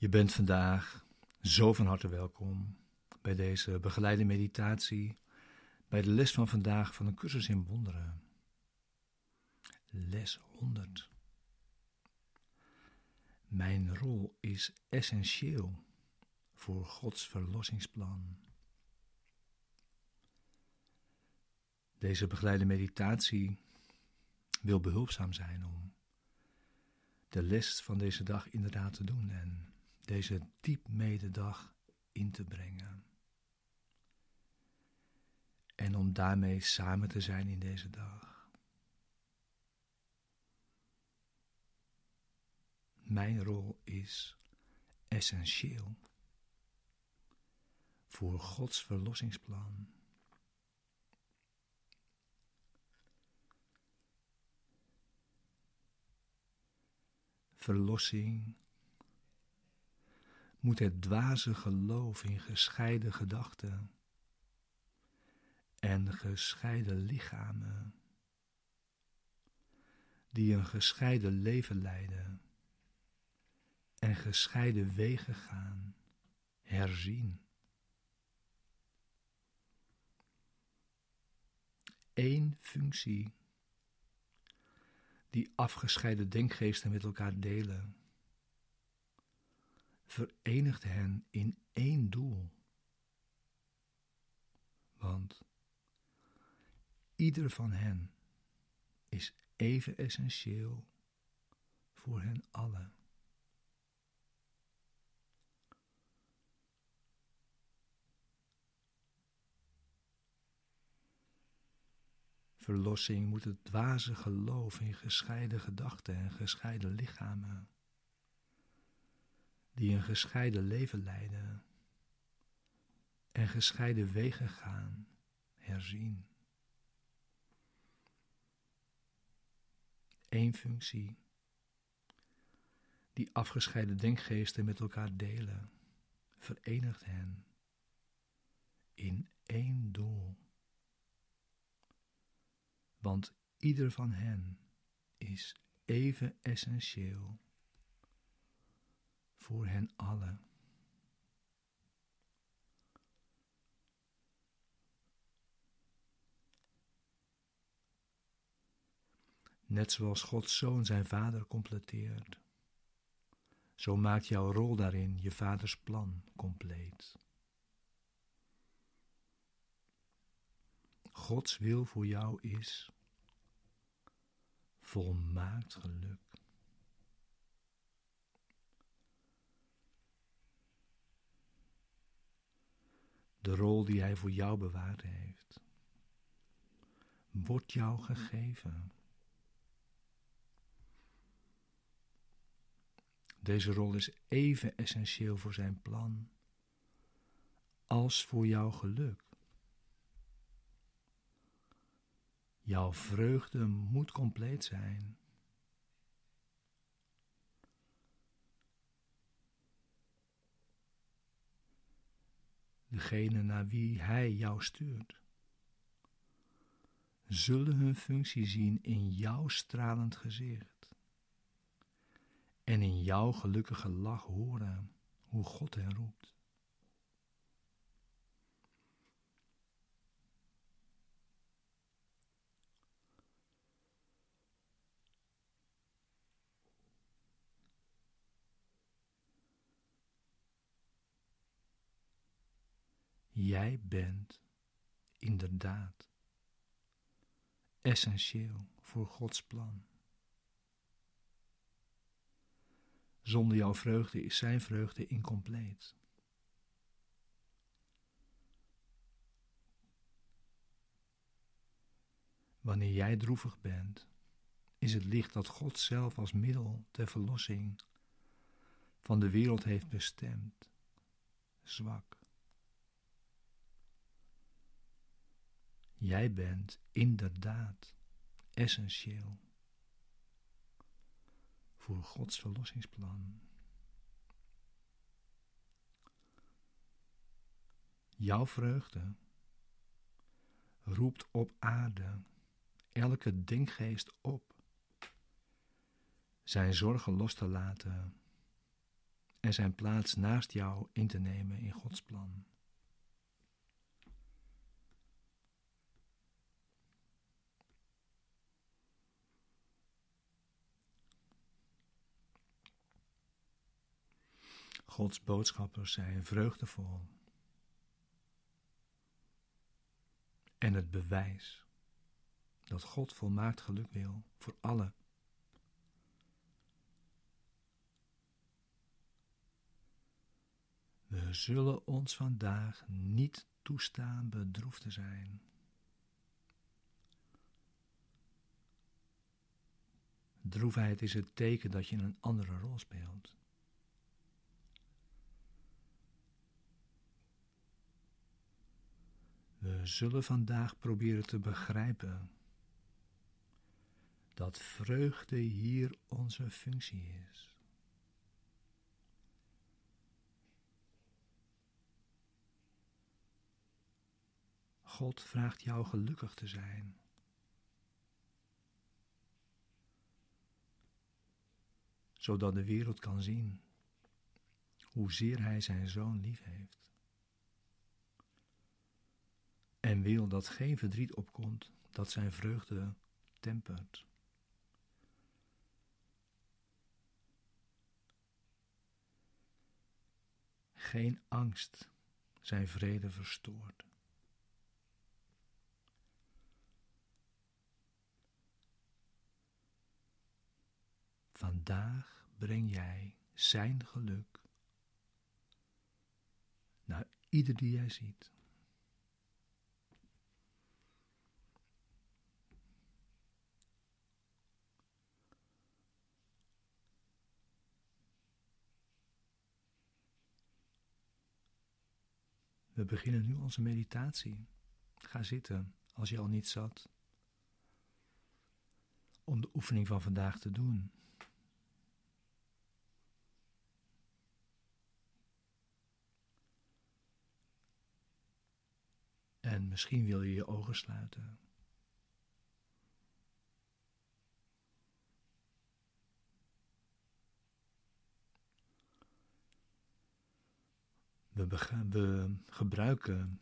Je bent vandaag zo van harte welkom bij deze begeleide meditatie, bij de les van vandaag van een cursus in wonderen. Les 100. Mijn rol is essentieel voor Gods verlossingsplan. Deze begeleide meditatie wil behulpzaam zijn om de les van deze dag inderdaad te doen en deze diep mededag in te brengen. En om daarmee samen te zijn in deze dag. Mijn rol is essentieel voor Gods verlossingsplan. Verlossing moet het dwaze geloof in gescheiden gedachten en gescheiden lichamen, die een gescheiden leven leiden en gescheiden wegen gaan, herzien. Eén functie die afgescheiden denkgeesten met elkaar delen verenigt hen in één doel. Want ieder van hen is even essentieel voor hen allen. Verlossing moet het dwaze geloof in gescheiden gedachten en gescheiden lichamen die een gescheiden leven leiden en gescheiden wegen gaan, herzien. Eén functie die afgescheiden denkgeesten met elkaar delen, verenigt hen in één doel. Want ieder van hen is even essentieel voor hen allen. Net zoals Gods Zoon zijn Vader completeert, zo maakt jouw rol daarin je Vaders plan compleet. Gods wil voor jou is volmaakt geluk. De rol die Hij voor jou bewaard heeft, wordt jou gegeven. Deze rol is even essentieel voor Zijn plan als voor jouw geluk. Jouw vreugde moet compleet zijn. Degene naar wie Hij jou stuurt, zullen hun functie zien in jouw stralend gezicht en in jouw gelukkige lach horen hoe God hen roept. Jij bent inderdaad essentieel voor Gods plan. Zonder jouw vreugde is Zijn vreugde incompleet. Wanneer jij droevig bent, is het licht dat God zelf als middel ter verlossing van de wereld heeft bestemd zwak. Jij bent inderdaad essentieel voor Gods verlossingsplan. Jouw vreugde roept op aarde elke denkgeest op zijn zorgen los te laten en zijn plaats naast jou in te nemen in Gods plan. Gods boodschappers zijn vreugdevol. En het bewijs dat God volmaakt geluk wil voor allen. We zullen ons vandaag niet toestaan bedroefd te zijn. Droefheid is het teken dat je een andere rol speelt. We zullen vandaag proberen te begrijpen dat vreugde hier onze functie is. God vraagt jou gelukkig te zijn. Zodat de wereld kan zien hoezeer Hij zijn zoon lief heeft. En wil dat geen verdriet opkomt dat zijn vreugde tempert. Geen angst zijn vrede verstoort. Vandaag breng jij zijn geluk naar ieder die jij ziet. We beginnen nu onze meditatie. Ga zitten als je al niet zat. Om de oefening van vandaag te doen. En misschien wil je je ogen sluiten. We, gebruiken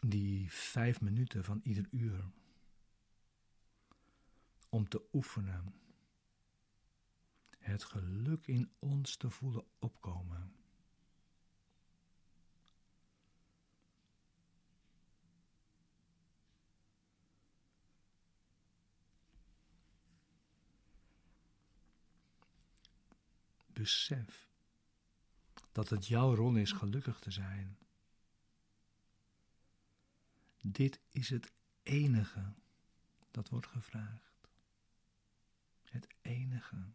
die vijf minuten van ieder uur om te oefenen het geluk in ons te voelen opkomen. Besef dat het jouw rol is gelukkig te zijn. Dit is het enige dat wordt gevraagd. Het enige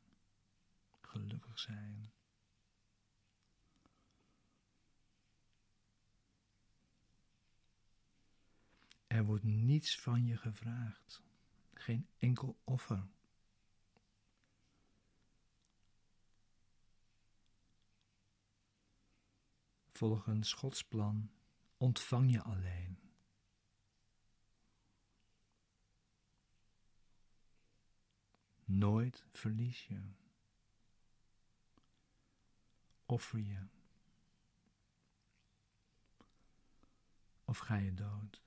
gelukkig zijn. Er wordt niets van je gevraagd, geen enkel offer. Volgens Gods plan ontvang je alleen. Nooit verlies je. Offer je. Of ga je dood.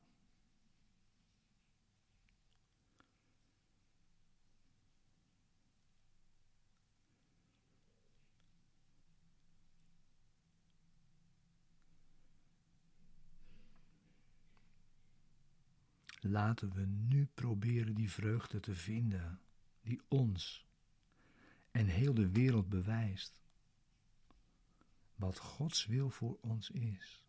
Laten we nu proberen die vreugde te vinden die ons en heel de wereld bewijst wat Gods wil voor ons is.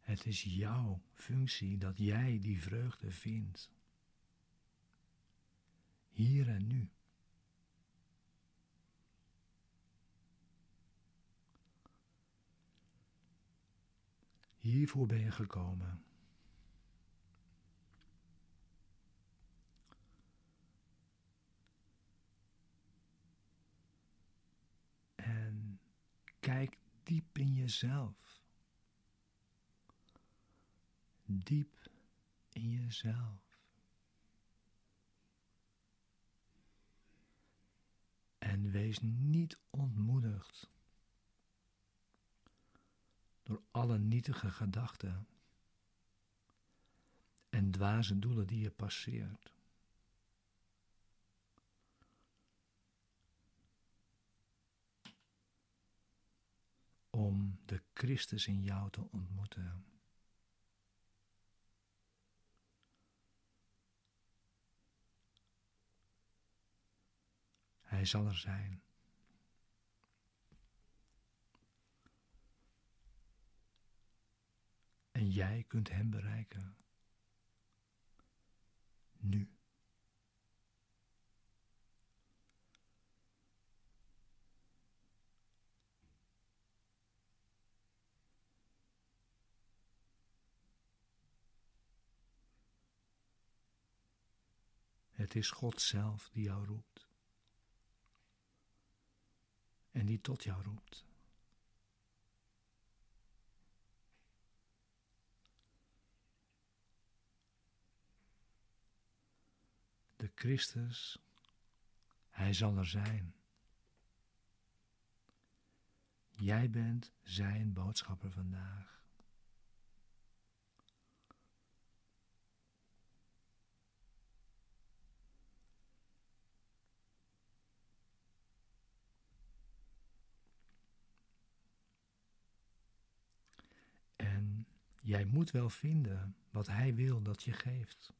Het is jouw functie dat jij die vreugde vindt. Hier en nu. Hiervoor ben je gekomen. En kijk diep in jezelf. Diep in jezelf. En wees niet ontmoedigd door alle nietige gedachten en dwaze doelen die je passeert. Om de Christus in jou te ontmoeten. Hij zal er zijn. Jij kunt Hem bereiken. Nu. Het is God zelf die jou roept. En die tot jou roept. De Christus, Hij zal er zijn. Jij bent Zijn boodschapper vandaag. En jij moet wel vinden wat Hij wil dat je geeft.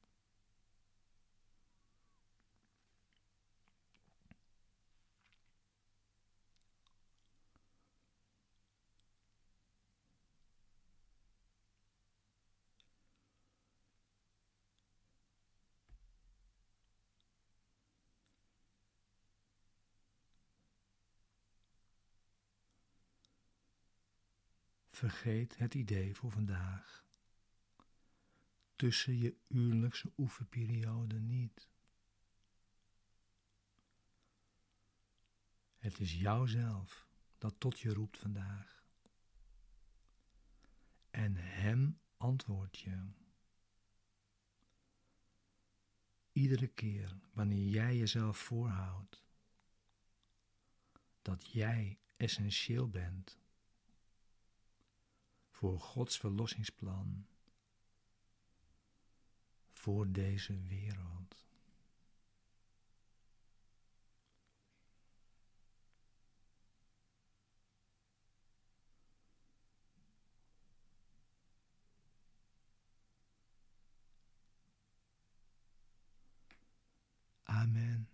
Vergeet het idee voor vandaag. Tussen je uurlijkse oefenperiode niet. Het is jouzelf dat tot je roept vandaag. En Hem antwoord je. Iedere keer wanneer jij jezelf voorhoudt dat jij essentieel bent voor Gods verlossingsplan voor deze wereld. Amen.